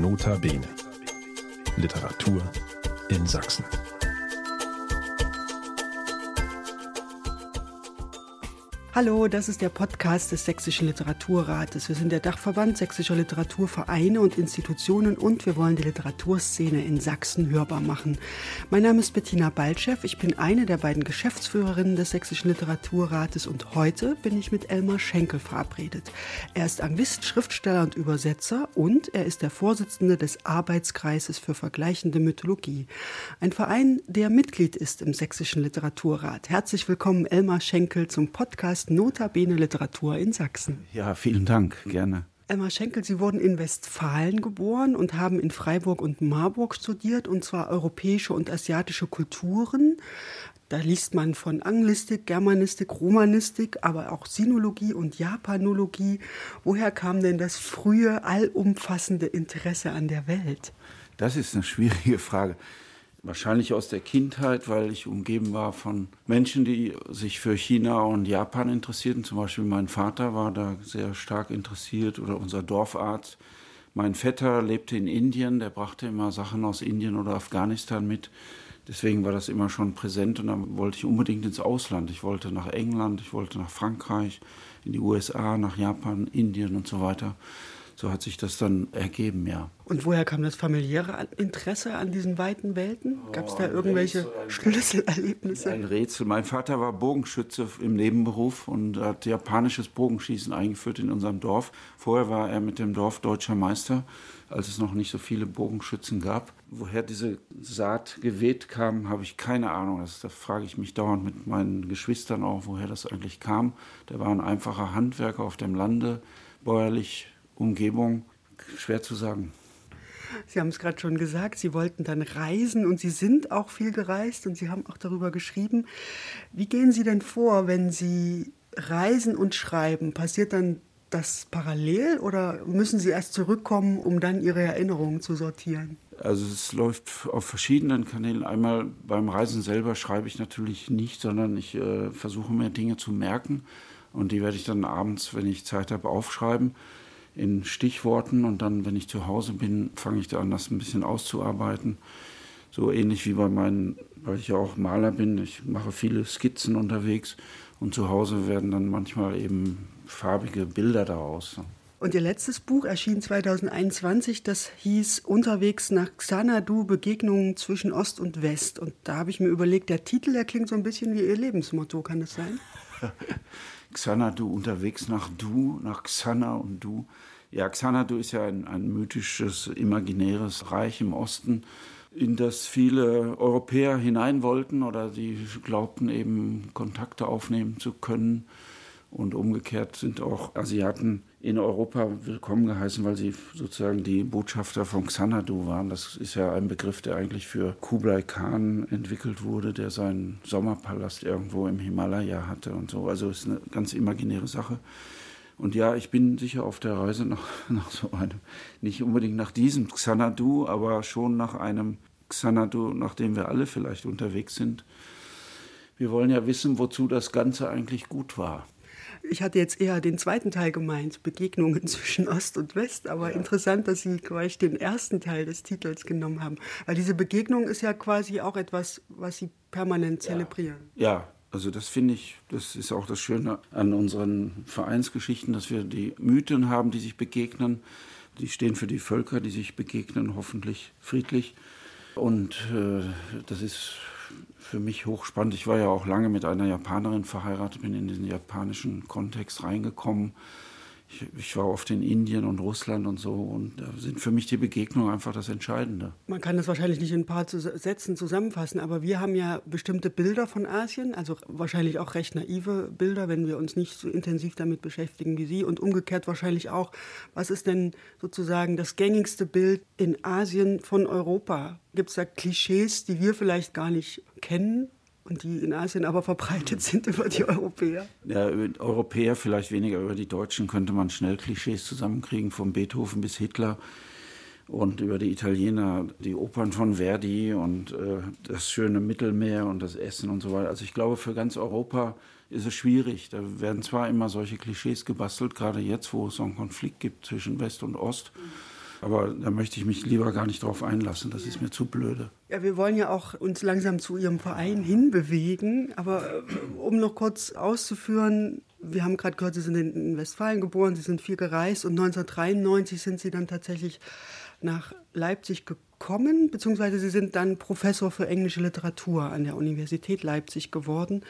Nota Bene. Literatur in Sachsen. Hallo, das ist der Podcast des Sächsischen Literaturrates. Wir sind der Dachverband sächsischer Literaturvereine und Institutionen und wir wollen die Literaturszene in Sachsen hörbar machen. Mein Name ist Bettina Baltschew, ich bin eine der beiden Geschäftsführerinnen des Sächsischen Literaturrates und heute bin ich mit Elmar Schenkel verabredet. Er ist Anglist, Schriftsteller und Übersetzer und er ist der Vorsitzende des Arbeitskreises für vergleichende Mythologie. Ein Verein, der Mitglied ist im Sächsischen Literaturrat. Herzlich willkommen, Elmar Schenkel, zum Podcast Podcast Notabene Literatur in Sachsen. Ja, vielen Dank, gerne. Elmar Schenkel, Sie wurden in Westfalen geboren und haben in Freiburg und Marburg studiert, und zwar europäische und asiatische Kulturen. Da liest man von Anglistik, Germanistik, Romanistik, aber auch Sinologie und Japanologie. Woher kam denn das frühe, allumfassende Interesse an der Welt? Das ist eine schwierige Frage. Wahrscheinlich aus der Kindheit, weil ich umgeben war von Menschen, die sich für China und Japan interessierten. Zum Beispiel mein Vater war da sehr stark interessiert oder unser Dorfarzt. Mein Vetter lebte in Indien, der brachte immer Sachen aus Indien oder Afghanistan mit. Deswegen war das immer schon präsent und dann wollte ich unbedingt ins Ausland. Ich wollte nach England, ich wollte nach Frankreich, in die USA, nach Japan, Indien und so weiter so hat sich das dann ergeben, ja. Und woher kam das familiäre Interesse an diesen weiten Welten? Gab es da oh, irgendwelche Rätsel, Schlüsselerlebnisse? Ein Rätsel. Mein Vater war Bogenschütze im Nebenberuf und hat japanisches Bogenschießen eingeführt in unserem Dorf. Vorher war er mit dem Dorf deutscher Meister, als es noch nicht so viele Bogenschützen gab. Woher diese Saat geweht kam, habe ich keine Ahnung. Das, da frage ich mich dauernd mit meinen Geschwistern auch, woher das eigentlich kam. Der war ein einfacher Handwerker auf dem Lande, bäuerlich Umgebung schwer zu sagen. Sie haben es gerade schon gesagt, Sie wollten dann reisen und Sie sind auch viel gereist und Sie haben auch darüber geschrieben. Wie gehen Sie denn vor, wenn Sie reisen und schreiben? Passiert dann das parallel oder müssen Sie erst zurückkommen, um dann Ihre Erinnerungen zu sortieren? Also es läuft auf verschiedenen Kanälen. Einmal beim Reisen selber schreibe ich natürlich nicht, sondern ich äh, versuche mir Dinge zu merken und die werde ich dann abends, wenn ich Zeit habe, aufschreiben in Stichworten und dann, wenn ich zu Hause bin, fange ich da an, das ein bisschen auszuarbeiten. So ähnlich wie bei meinen, weil ich ja auch Maler bin, ich mache viele Skizzen unterwegs und zu Hause werden dann manchmal eben farbige Bilder daraus. Und Ihr letztes Buch erschien 2021, das hieß Unterwegs nach Xanadu, Begegnungen zwischen Ost und West. Und da habe ich mir überlegt, der Titel, der klingt so ein bisschen wie Ihr Lebensmotto, kann das sein? Xanadu unterwegs nach Du, nach Xana und Du. Ja, Xanadu ist ja ein, ein mythisches, imaginäres Reich im Osten, in das viele Europäer hinein wollten oder die glaubten eben Kontakte aufnehmen zu können. Und umgekehrt sind auch Asiaten in Europa willkommen geheißen, weil sie sozusagen die Botschafter von Xanadu waren. Das ist ja ein Begriff, der eigentlich für Kublai Khan entwickelt wurde, der seinen Sommerpalast irgendwo im Himalaya hatte und so. Also ist eine ganz imaginäre Sache. Und ja, ich bin sicher auf der Reise nach, nach so einem, nicht unbedingt nach diesem Xanadu, aber schon nach einem Xanadu, nach dem wir alle vielleicht unterwegs sind. Wir wollen ja wissen, wozu das Ganze eigentlich gut war. Ich hatte jetzt eher den zweiten Teil gemeint, Begegnungen zwischen Ost und West, aber ja. interessant, dass Sie gleich den ersten Teil des Titels genommen haben. Weil diese Begegnung ist ja quasi auch etwas, was Sie permanent zelebrieren. Ja, also das finde ich, das ist auch das Schöne an unseren Vereinsgeschichten, dass wir die Mythen haben, die sich begegnen. Die stehen für die Völker, die sich begegnen, hoffentlich friedlich. Und äh, das ist für mich hochspannend. Ich war ja auch lange mit einer Japanerin verheiratet, bin in den japanischen Kontext reingekommen. Ich, ich, war oft in Indien und Russland und so und da sind für mich die Begegnungen einfach das Entscheidende. Man kann das wahrscheinlich nicht in ein paar Sätzen zusammenfassen, aber wir haben ja bestimmte Bilder von Asien, also wahrscheinlich auch recht naive Bilder, wenn wir uns nicht so intensiv damit beschäftigen wie Sie und umgekehrt wahrscheinlich auch, was ist denn sozusagen das gängigste Bild in Asien von Europa? Gibt es da Klischees, die wir vielleicht gar nicht kennen? Und die in Asien aber verbreitet sind über die Europäer. Ja, über Europäer vielleicht weniger, über die Deutschen könnte man schnell Klischees zusammenkriegen, von Beethoven bis Hitler. Und über die Italiener, die Opern von Verdi und äh, das schöne Mittelmeer und das Essen und so weiter. Also ich glaube, für ganz Europa ist es schwierig. Da werden zwar immer solche Klischees gebastelt, gerade jetzt, wo es so einen Konflikt gibt zwischen West und Ost. Aber da möchte ich mich lieber gar nicht drauf einlassen. Das ist mir zu blöde. Ja, wir wollen ja auch uns langsam zu Ihrem Verein hinbewegen. Aber äh, um noch kurz auszuführen, wir haben gerade gehört, Sie sind in Westfalen geboren, Sie sind viel gereist und 1993 sind Sie dann tatsächlich nach Leipzig gekommen, beziehungsweise Sie sind dann Professor für englische Literatur an der Universität Leipzig geworden.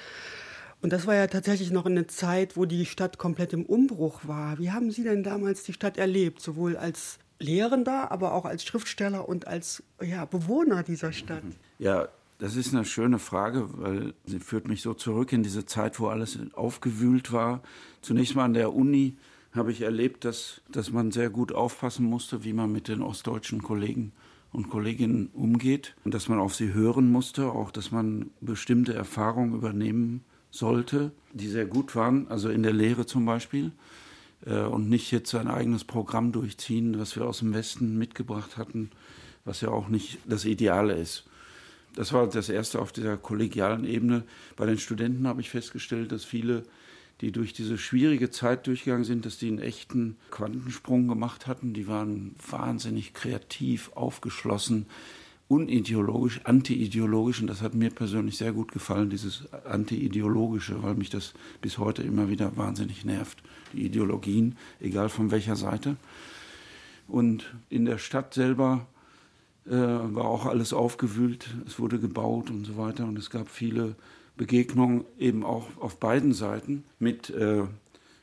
Und das war ja tatsächlich noch eine Zeit, wo die Stadt komplett im Umbruch war. Wie haben Sie denn damals die Stadt erlebt, sowohl als Lehrender, aber auch als Schriftsteller und als ja, Bewohner dieser Stadt? Ja, das ist eine schöne Frage, weil sie führt mich so zurück in diese Zeit, wo alles aufgewühlt war. Zunächst mal an der Uni habe ich erlebt, dass, dass man sehr gut aufpassen musste, wie man mit den ostdeutschen Kollegen und Kolleginnen umgeht und dass man auf sie hören musste, auch dass man bestimmte Erfahrungen übernehmen sollte, die sehr gut waren, also in der Lehre zum Beispiel, und nicht jetzt ein eigenes Programm durchziehen, was wir aus dem Westen mitgebracht hatten, was ja auch nicht das Ideale ist. Das war das Erste auf dieser kollegialen Ebene. Bei den Studenten habe ich festgestellt, dass viele, die durch diese schwierige Zeit durchgegangen sind, dass die einen echten Quantensprung gemacht hatten. Die waren wahnsinnig kreativ, aufgeschlossen, unideologisch, antiideologisch. Und das hat mir persönlich sehr gut gefallen, dieses antiideologische, weil mich das bis heute immer wieder wahnsinnig nervt. Die Ideologien, egal von welcher Seite. Und in der Stadt selber äh, war auch alles aufgewühlt. Es wurde gebaut und so weiter. Und es gab viele Begegnungen eben auch auf beiden Seiten mit äh,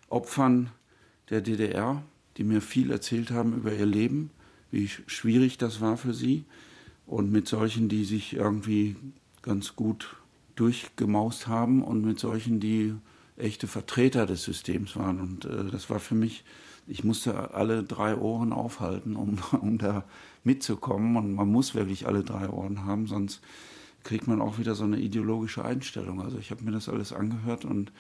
Opfern der DDR, die mir viel erzählt haben über ihr Leben, wie schwierig das war für sie und mit solchen, die sich irgendwie ganz gut durchgemaust haben und mit solchen, die echte Vertreter des Systems waren. Und äh, das war für mich, ich musste alle drei Ohren aufhalten, um, um da mitzukommen. Und man muss wirklich alle drei Ohren haben, sonst kriegt man auch wieder so eine ideologische Einstellung. Also ich habe mir das alles angehört und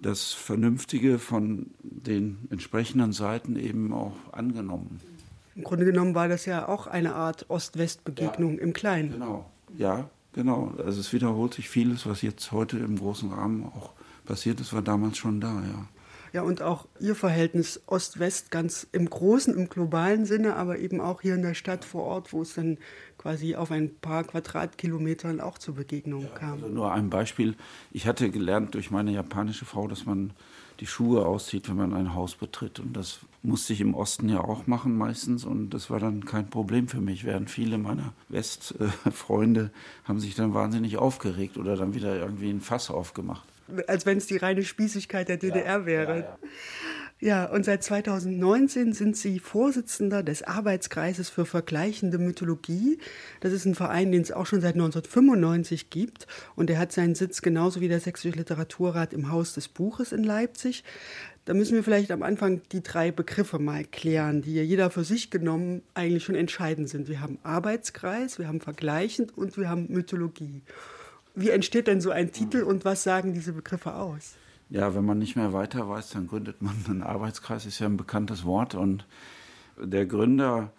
das Vernünftige von den entsprechenden Seiten eben auch angenommen. Im Grunde genommen war das ja auch eine Art Ost-West-Begegnung ja, im Kleinen. Genau, ja, genau. Also es wiederholt sich vieles, was jetzt heute im großen Rahmen auch passiert ist, war damals schon da, ja. Ja, und auch Ihr Verhältnis Ost-West ganz im großen, im globalen Sinne, aber eben auch hier in der Stadt vor Ort, wo es dann quasi auf ein paar Quadratkilometern auch zur Begegnung ja, kam. Also nur ein Beispiel. Ich hatte gelernt durch meine japanische Frau, dass man die Schuhe auszieht, wenn man ein Haus betritt. Und das musste ich im Osten ja auch machen meistens. Und das war dann kein Problem für mich, während viele meiner Westfreunde haben sich dann wahnsinnig aufgeregt oder dann wieder irgendwie ein Fass aufgemacht. Als wenn es die reine Spießigkeit der DDR ja, wäre. Ja, ja. Ja, und seit 2019 sind Sie Vorsitzender des Arbeitskreises für vergleichende Mythologie. Das ist ein Verein, den es auch schon seit 1995 gibt. Und der hat seinen Sitz genauso wie der Sächsische Literaturrat im Haus des Buches in Leipzig. Da müssen wir vielleicht am Anfang die drei Begriffe mal klären, die ja jeder für sich genommen eigentlich schon entscheidend sind. Wir haben Arbeitskreis, wir haben vergleichend und wir haben Mythologie. Wie entsteht denn so ein Titel und was sagen diese Begriffe aus? Ja, wenn man nicht mehr weiter weiß, dann gründet man einen Arbeitskreis, ist ja ein bekanntes Wort. Und der Gründer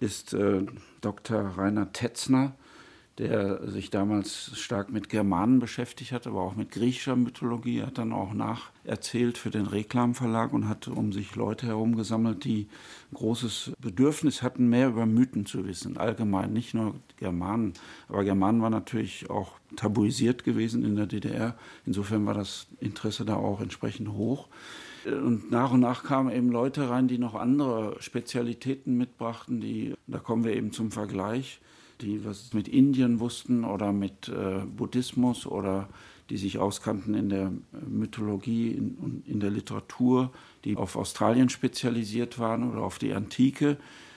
ist äh, Dr. Rainer Tetzner, der sich damals stark mit Germanen beschäftigt hat, aber auch mit griechischer Mythologie. Hat dann auch nacherzählt für den Reklamverlag und hat um sich Leute herumgesammelt, die ein großes Bedürfnis hatten, mehr über Mythen zu wissen. Allgemein, nicht nur Germanen. Aber Germanen war natürlich auch tabuisiert gewesen in der DDR. Insofern war das Interesse da auch entsprechend hoch. Und nach und nach kamen eben Leute rein, die noch andere Spezialitäten mitbrachten. Die, da kommen wir eben zum Vergleich die was mit Indien wussten oder mit äh, Buddhismus oder die sich auskannten in der Mythologie und in, in, der Literatur, die auf Australien spezialisiert waren oder auf die Antike.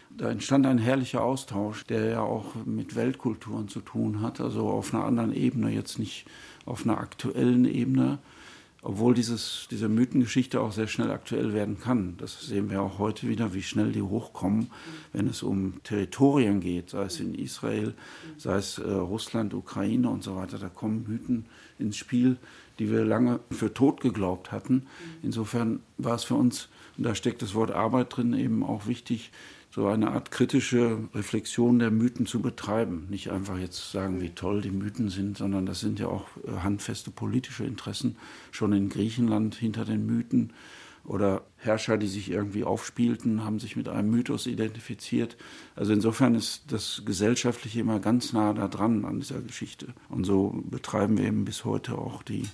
Da entstand ein herrlicher Austausch, der ja auch mit Weltkulturen zu tun hat, also auf einer anderen Ebene, jetzt nicht auf einer aktuellen Ebene, obwohl dieses, diese Mythengeschichte auch sehr schnell aktuell werden kann. Das sehen wir auch heute wieder, wie schnell die hochkommen, wenn es um Territorien geht, sei es in Israel, sei es äh, Russland, Ukraine und so weiter. Da kommen Mythen ins Spiel, die wir lange für tot geglaubt hatten. Insofern war es für uns, und da steckt das Wort Arbeit drin, eben auch wichtig, so eine Art kritische Reflexion der Mythen zu betreiben. Nicht einfach jetzt sagen, wie toll die Mythen sind, sondern das sind ja auch äh, handfeste politische Interessen schon in Griechenland hinter den Mythen oder Herrscher, die sich irgendwie aufspielten, haben sich mit einem Mythos identifiziert. Also insofern ist das Gesellschaftliche immer ganz nah da dran an dieser Geschichte. Und so betreiben wir eben bis heute auch die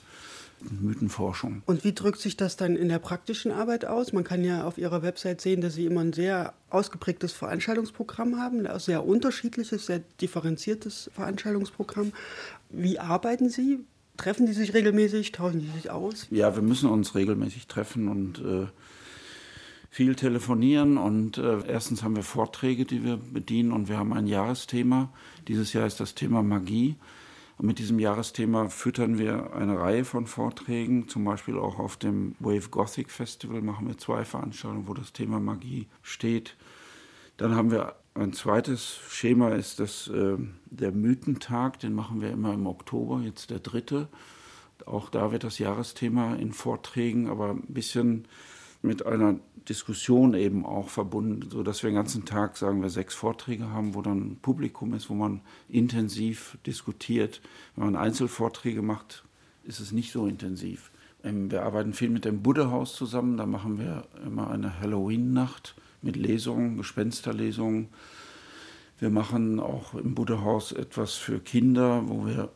Mythenforschung. Und wie drückt sich das dann in der praktischen Arbeit aus? Man kann ja auf Ihrer Website sehen, dass Sie immer ein sehr ausgeprägtes Veranstaltungsprogramm haben, ein sehr unterschiedliches, sehr differenziertes Veranstaltungsprogramm. Wie arbeiten Sie? Treffen die sich regelmäßig? Tauschen die sich aus? Ja, wir müssen uns regelmäßig treffen und äh, viel telefonieren. Und äh, erstens haben wir Vorträge, die wir bedienen und wir haben ein Jahresthema. Dieses Jahr ist das Thema Magie. Und mit diesem Jahresthema füttern wir eine Reihe von Vorträgen, zum Beispiel auch auf dem Wave Gothic Festival machen wir zwei Veranstaltungen, wo das Thema Magie steht. Dann haben wir ein zweites Schema ist das äh, der Mythentag, den machen wir immer im Oktober, jetzt der dritte. Auch da wird das Jahresthema in Vorträgen, aber ein bisschen mit einer Diskussion eben auch verbunden, sodass wir den ganzen Tag, sagen wir, sechs Vorträge haben, wo dann Publikum ist, wo man intensiv diskutiert. Wenn man Einzelvorträge macht, ist es nicht so intensiv. Ähm, wir arbeiten viel mit dem Buddha-Haus zusammen, da machen wir immer eine Halloween-Nacht mit Lesungen, Gespensterlesungen. Wir machen auch im Buddha-Haus etwas für Kinder, wo wir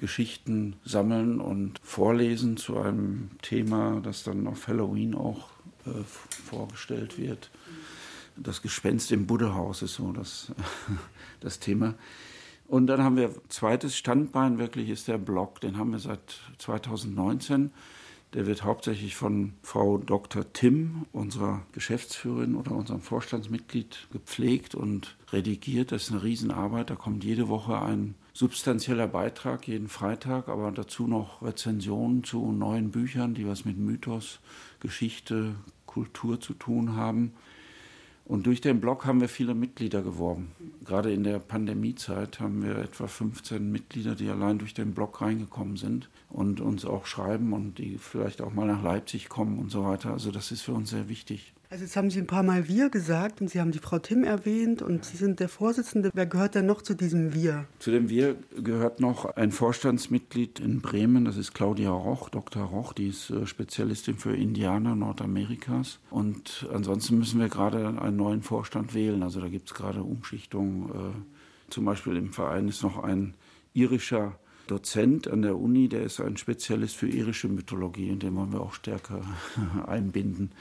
Kindergeschichten sammeln und vorlesen zu einem Thema, das dann auf Halloween auch äh, vorgestellt wird. Das Gespenst im Buddha-Haus ist so das, das Thema. Und dann haben wir zweites Standbein, wirklich ist der Blog, den haben wir seit 2019. Der wird hauptsächlich von Frau Dr. Tim, unserer Geschäftsführerin oder unserem Vorstandsmitglied, gepflegt und redigiert. Das ist eine Riesenarbeit. Da kommt jede Woche ein substanzieller Beitrag, jeden Freitag, aber dazu noch Rezensionen zu neuen Büchern, die was mit Mythos, Geschichte, Kultur zu tun haben. Und durch den Blog haben wir viele Mitglieder geworben. Gerade in der Pandemiezeit haben wir etwa 15 Mitglieder, die allein durch den Blog reingekommen sind und uns auch schreiben und die vielleicht auch mal nach Leipzig kommen und so weiter. Also das ist für uns sehr wichtig. Also jetzt haben Sie ein paar Mal wir gesagt und Sie haben die Frau Tim erwähnt und Sie sind der Vorsitzende. Wer gehört denn noch zu diesem wir? Zu dem wir gehört noch ein Vorstandsmitglied in Bremen, das ist Claudia Roch, Dr. Roch, die ist äh, Spezialistin für Indianer Nordamerikas. Und ansonsten müssen wir gerade einen neuen Vorstand wählen. Also da gibt es gerade Umschichtungen. Äh, zum Beispiel im Verein ist noch ein irischer Dozent an der Uni, der ist ein Spezialist für irische Mythologie und den wollen wir auch stärker einbinden.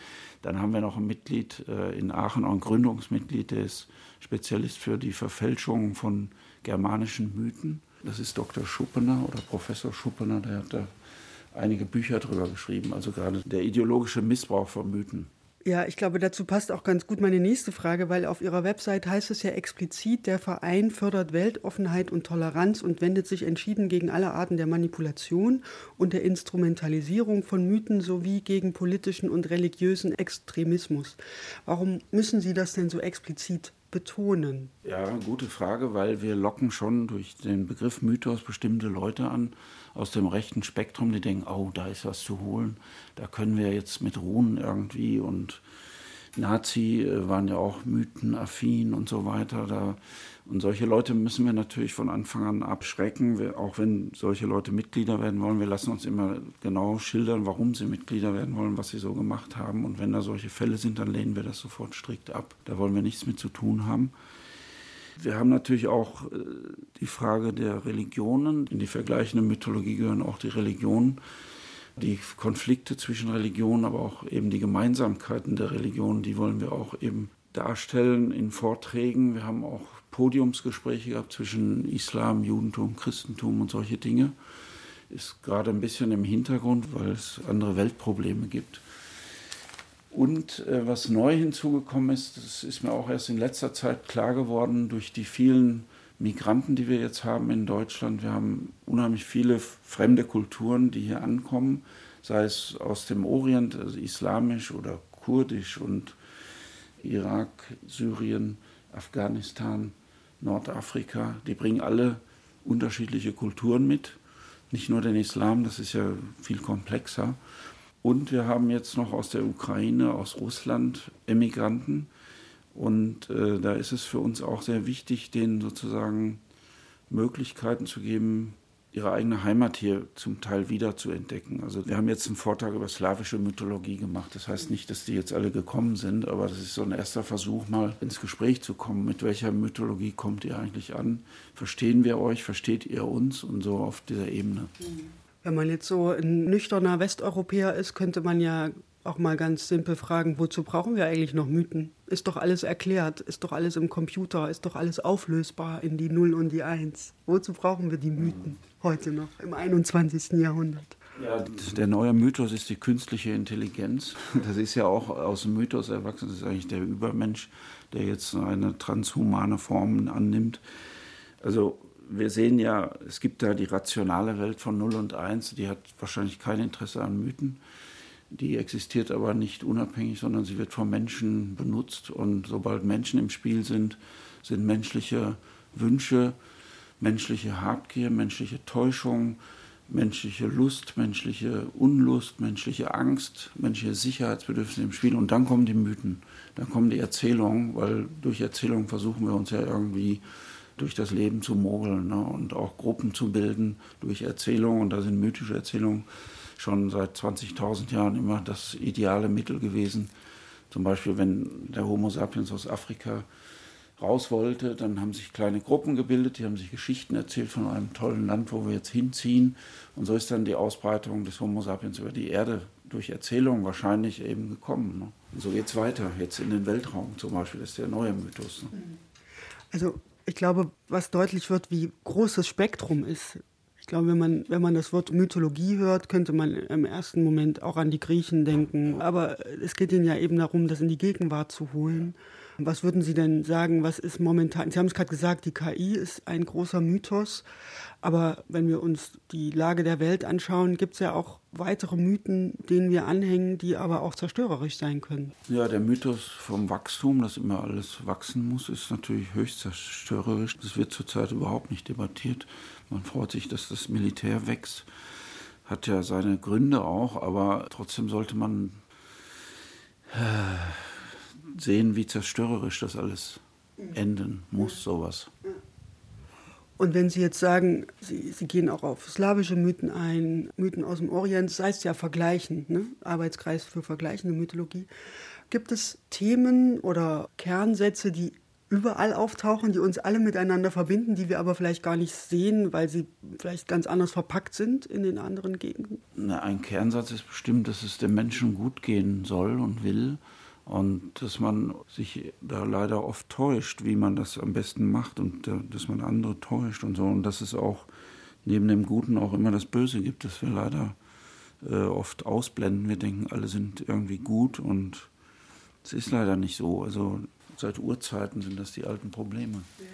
Dann haben wir noch ein Mitglied äh, in Aachen, auch ein Gründungsmitglied, der ist Spezialist für die Verfälschung von germanischen Mythen. Das ist Dr. Schuppener oder Professor Schuppener, der hat da einige Bücher drüber geschrieben, also gerade der ideologische Missbrauch von Mythen. Ja, ich glaube, dazu passt auch ganz gut meine nächste Frage, weil auf Ihrer Website heißt es ja explizit, der Verein fördert Weltoffenheit und Toleranz und wendet sich entschieden gegen alle Arten der Manipulation und der Instrumentalisierung von Mythen sowie gegen politischen und religiösen Extremismus. Warum müssen Sie das denn so explizit betonen? Ja, gute Frage, weil wir locken schon durch den Begriff Mythos bestimmte Leute an aus dem rechten Spektrum, die denken, oh, da ist was zu holen, da können wir jetzt mit ruhen irgendwie und Nazi äh, waren ja auch mythenaffin und so weiter. Da, und solche Leute müssen wir natürlich von Anfang an abschrecken, wir, auch wenn solche Leute Mitglieder werden wollen. Wir lassen uns immer genau schildern, warum sie Mitglieder werden wollen, was sie so gemacht haben. Und wenn da solche Fälle sind, dann lehnen wir das sofort strikt ab. Da wollen wir nichts mit zu tun haben. Wir haben natürlich auch äh, die Frage der Religionen. In die vergleichende Mythologie gehören auch die Religionen, die Konflikte zwischen Religionen, aber auch eben die Gemeinsamkeiten der Religionen, die wollen wir auch eben darstellen in Vorträgen. Wir haben auch Podiumsgespräche gehabt zwischen Islam, Judentum, Christentum und solche Dinge. Ist gerade ein bisschen im Hintergrund, weil es andere Weltprobleme gibt. Und äh, was neu hinzugekommen ist, das ist mir auch erst in letzter Zeit klar geworden durch die vielen Migranten, die wir jetzt haben in Deutschland. Wir haben unheimlich viele fremde Kulturen, die hier ankommen, sei es aus dem Orient, also islamisch oder kurdisch und Irak, Syrien, Afghanistan, Nordafrika. Die bringen alle unterschiedliche Kulturen mit. Nicht nur den Islam, das ist ja viel komplexer. Und wir haben jetzt noch aus der Ukraine, aus Russland Emigranten. Und äh, da ist es für uns auch sehr wichtig, denen sozusagen Möglichkeiten zu geben, ihre eigene Heimat hier zum Teil wieder zu entdecken. Also wir haben jetzt einen Vortrag über slawische Mythologie gemacht. Das heißt nicht, dass die jetzt alle gekommen sind, aber das ist so ein erster Versuch, mal ins Gespräch zu kommen. Mit welcher Mythologie kommt ihr eigentlich an? Verstehen wir euch? Versteht ihr uns? Und so auf dieser Ebene. Wenn man jetzt so ein nüchterner Westeuropäer ist, könnte man ja auch mal ganz simpel fragen, wozu brauchen wir eigentlich noch Mythen? Ist doch alles erklärt, ist doch alles im Computer, ist doch alles auflösbar in die Null und die Eins. Wozu brauchen wir die Mythen heute noch im 21. Jahrhundert? Ja, der neue Mythos ist die künstliche Intelligenz. Das ist ja auch aus dem Mythos erwachsen. Das ist eigentlich der Übermensch, der jetzt eine transhumane Form annimmt. Also wir sehen ja, es gibt da die rationale Welt von 0 und 1, die hat wahrscheinlich kein Interesse an Mythen. Die existiert aber nicht unabhängig, sondern sie wird vom Menschen benutzt. Und sobald Menschen im Spiel sind, sind menschliche Wünsche, menschliche Habgier, menschliche Täuschung, menschliche Lust, menschliche Unlust, menschliche Angst, menschliche Sicherheitsbedürfnisse im Spiel. Und dann kommen die Mythen, dann kommen die Erzählungen, weil durch Erzählungen versuchen wir uns ja irgendwie durch das Leben zu mogeln ne? und auch Gruppen zu bilden durch Erzählungen. Und da sind mythische Erzählungen schon seit 20.000 Jahren immer das ideale Mittel gewesen. Zum Beispiel, wenn der Homo sapiens aus Afrika raus wollte, dann haben sich kleine Gruppen gebildet, die haben sich Geschichten erzählt von einem tollen Land, wo wir jetzt hinziehen. Und so ist dann die Ausbreitung des Homo sapiens über die Erde durch Erzählungen wahrscheinlich eben gekommen. Ne? Und so geht es weiter, jetzt in den Weltraum zum Beispiel, das ist der neue Mythos. Ne? Also ich glaube, was deutlich wird, wie groß das Spektrum ist, glaube, wenn man, wenn man das Wort Mythologie hört, könnte man im ersten Moment auch an die Griechen denken. Aber es geht ihnen ja eben darum, das in die Gegenwart zu holen. Was würden Sie denn sagen, was ist momentan? Sie haben es gerade gesagt, die KI ist ein großer Mythos. Aber wenn wir uns die Lage der Welt anschauen, gibt es ja auch weitere Mythen, denen wir anhängen, die aber auch zerstörerisch sein können. Ja, der Mythos vom Wachstum, dass immer alles wachsen muss, ist natürlich höchst zerstörerisch. Das wird zurzeit überhaupt nicht debattiert. Man freut sich, dass das Militär wächst. Hat ja seine Gründe auch, aber trotzdem sollte man äh, sehen, wie zerstörerisch das alles enden muss, sowas. Und wenn Sie jetzt sagen, Sie, Sie gehen auch auf slawische Mythen ein, Mythen aus dem Orient, das heißt ja vergleichen, ne? Arbeitskreis für vergleichende Mythologie. Gibt es Themen oder Kernsätze, die überall auftauchen, die uns alle miteinander verbinden, die wir aber vielleicht gar nicht sehen, weil sie vielleicht ganz anders verpackt sind in den anderen Gegenden? Na, ein Kernsatz ist bestimmt, dass es dem Menschen gut gehen soll und will und dass man sich da leider oft täuscht, wie man das am besten macht und äh, dass man andere täuscht und so. Und dass es auch neben dem Guten auch immer das Böse gibt, das wir leider äh, oft ausblenden. Wir denken, alle sind irgendwie gut und es ist leider nicht so. Also seit Urzeiten sind das die alten Probleme. Ja.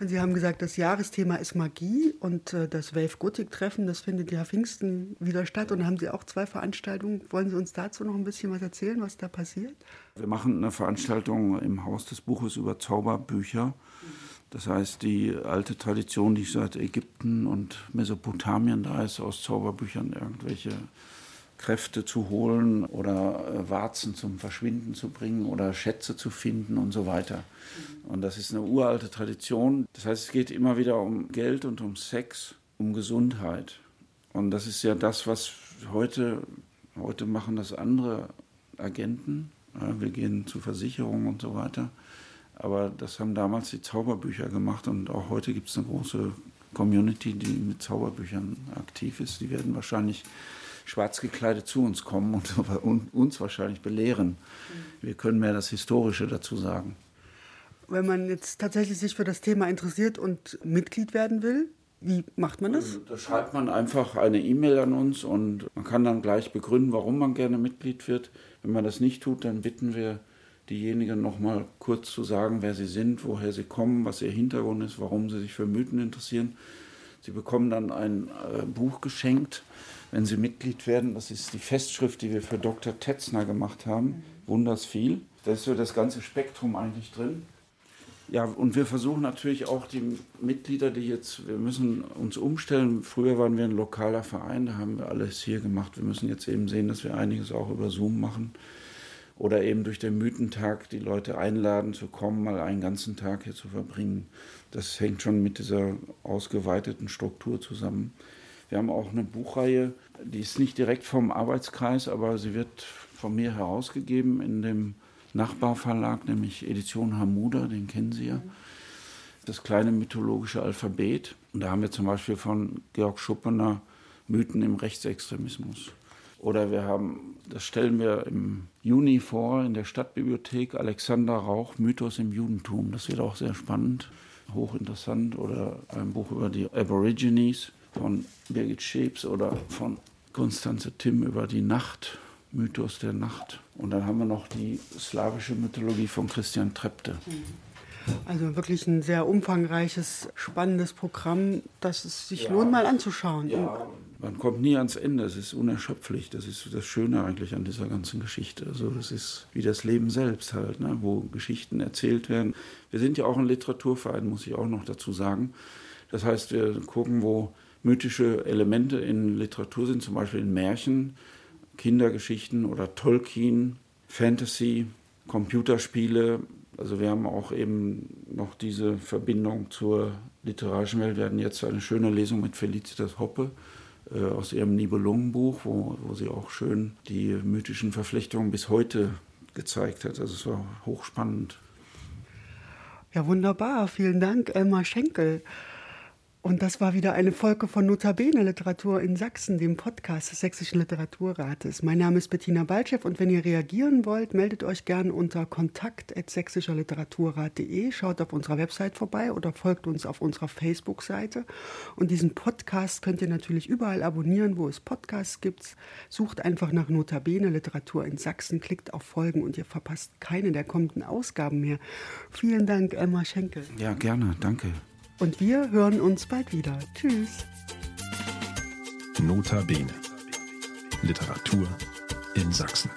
Und Sie haben gesagt, das Jahresthema ist Magie und äh, das Wave Gothic Treffen, das findet ja Pfingsten wieder statt. Und da haben Sie auch zwei Veranstaltungen. Wollen Sie uns dazu noch ein bisschen was erzählen, was da passiert? Wir machen eine Veranstaltung im Haus des Buches über Zauberbücher. Das heißt, die alte Tradition, die seit Ägypten und Mesopotamien da ist, aus Zauberbüchern irgendwelche Kräfte zu holen oder äh, Warzen zum Verschwinden zu bringen oder Schätze zu finden und so weiter. Und das ist eine uralte Tradition. Das heißt, es geht immer wieder um Geld und um Sex, um Gesundheit. Und das ist ja das, was heute, heute machen das andere Agenten. Wir gehen zu Versicherungen und so weiter. Aber das haben damals die Zauberbücher gemacht und auch heute gibt es eine große Community, die mit Zauberbüchern aktiv ist. Die werden wahrscheinlich schwarz gekleidet zu uns kommen und uns wahrscheinlich belehren. Wir können mehr das Historische dazu sagen. Wenn man jetzt tatsächlich sich für das Thema interessiert und Mitglied werden will, wie macht man das? Also, da schreibt man einfach eine E-Mail an uns und man kann dann gleich begründen, warum man gerne Mitglied wird. Wenn man das nicht tut, dann bitten wir diejenigen noch mal kurz zu sagen, wer sie sind, woher sie kommen, was ihr Hintergrund ist, warum sie sich für Mythen interessieren. Sie bekommen dann ein äh, Buch geschenkt, wenn Sie Mitglied werden. Das ist die Festschrift, die wir für Dr. Tetzner gemacht haben. Wunders viel. Da ist so das ganze Spektrum eigentlich drin. Ja, und wir versuchen natürlich auch die Mitglieder, die jetzt, wir müssen uns umstellen. Früher waren wir ein lokaler Verein, da haben wir alles hier gemacht. Wir müssen jetzt eben sehen, dass wir einiges auch über Zoom machen. oder eben durch den Mythentag die Leute einladen zu kommen, mal einen ganzen Tag hier zu verbringen. Das hängt schon mit dieser ausgeweiteten Struktur zusammen. Wir haben auch eine Buchreihe, die ist nicht direkt vom Arbeitskreis, aber sie wird von mir herausgegeben in dem Nachbarverlag, nämlich Edition Hamuda, den kennen Sie ja. Das kleine mythologische Alphabet. Und da haben wir zum Beispiel von Georg Schuppener Mythen im Rechtsextremismus. Oder wir haben, das stellen wir im Juni vor in der Stadtbibliothek, Alexander Rauch, Mythos im Judentum. Das wird auch sehr spannend, hochinteressant. Oder ein Buch über die Aborigines von Birgit Schebs oder von Konstanze Timm über die Nacht, Mythos der Nacht. Und dann haben wir noch die slawische Mythologie von Christian Trepte. Also wirklich ein sehr umfangreiches, spannendes Programm, das es sich ja. lohnt, mal anzuschauen. Ja, man kommt nie ans Ende, es ist unerschöpflich. Das ist das Schöne eigentlich an dieser ganzen Geschichte. Also es ist wie das Leben selbst halt, ne? wo Geschichten erzählt werden. Wir sind ja auch ein Literaturverein, muss ich auch noch dazu sagen. Das heißt, wir gucken, wo mythische Elemente in Literatur sind, zum Beispiel in Märchen, Kindergeschichten oder Tolkien, Fantasy, Computerspiele. Also wir haben auch eben noch diese Verbindung zur literarischen Welt. Wir hatten jetzt eine schöne Lesung mit Felicitas Hoppe äh, aus ihrem Nibelungenbuch, wo, wo sie auch schön die mythischen Verflechtungen bis heute gezeigt hat. Also es war hochspannend. Ja, wunderbar. Vielen Dank, Elmar Schenkel. Und das war wieder eine Folge von Notabene Literatur in Sachsen, dem Podcast des Sächsischen Literaturrates. Mein Name ist Bettina Balchev und wenn ihr reagieren wollt, meldet euch gerne unter kontakt.sächsischerliteraturrat.de, schaut auf unserer Website vorbei oder folgt uns auf unserer Facebook-Seite. Und diesen Podcast könnt ihr natürlich überall abonnieren, wo es Podcasts gibt. Sucht einfach nach Notabene Literatur in Sachsen, klickt auf Folgen und ihr verpasst keine der kommenden Ausgaben mehr. Vielen Dank, Emma Schenkel. Ja, gerne, danke. Und wir hören uns bald wieder. Tschüss. Nota Bene. Literatur in Sachsen.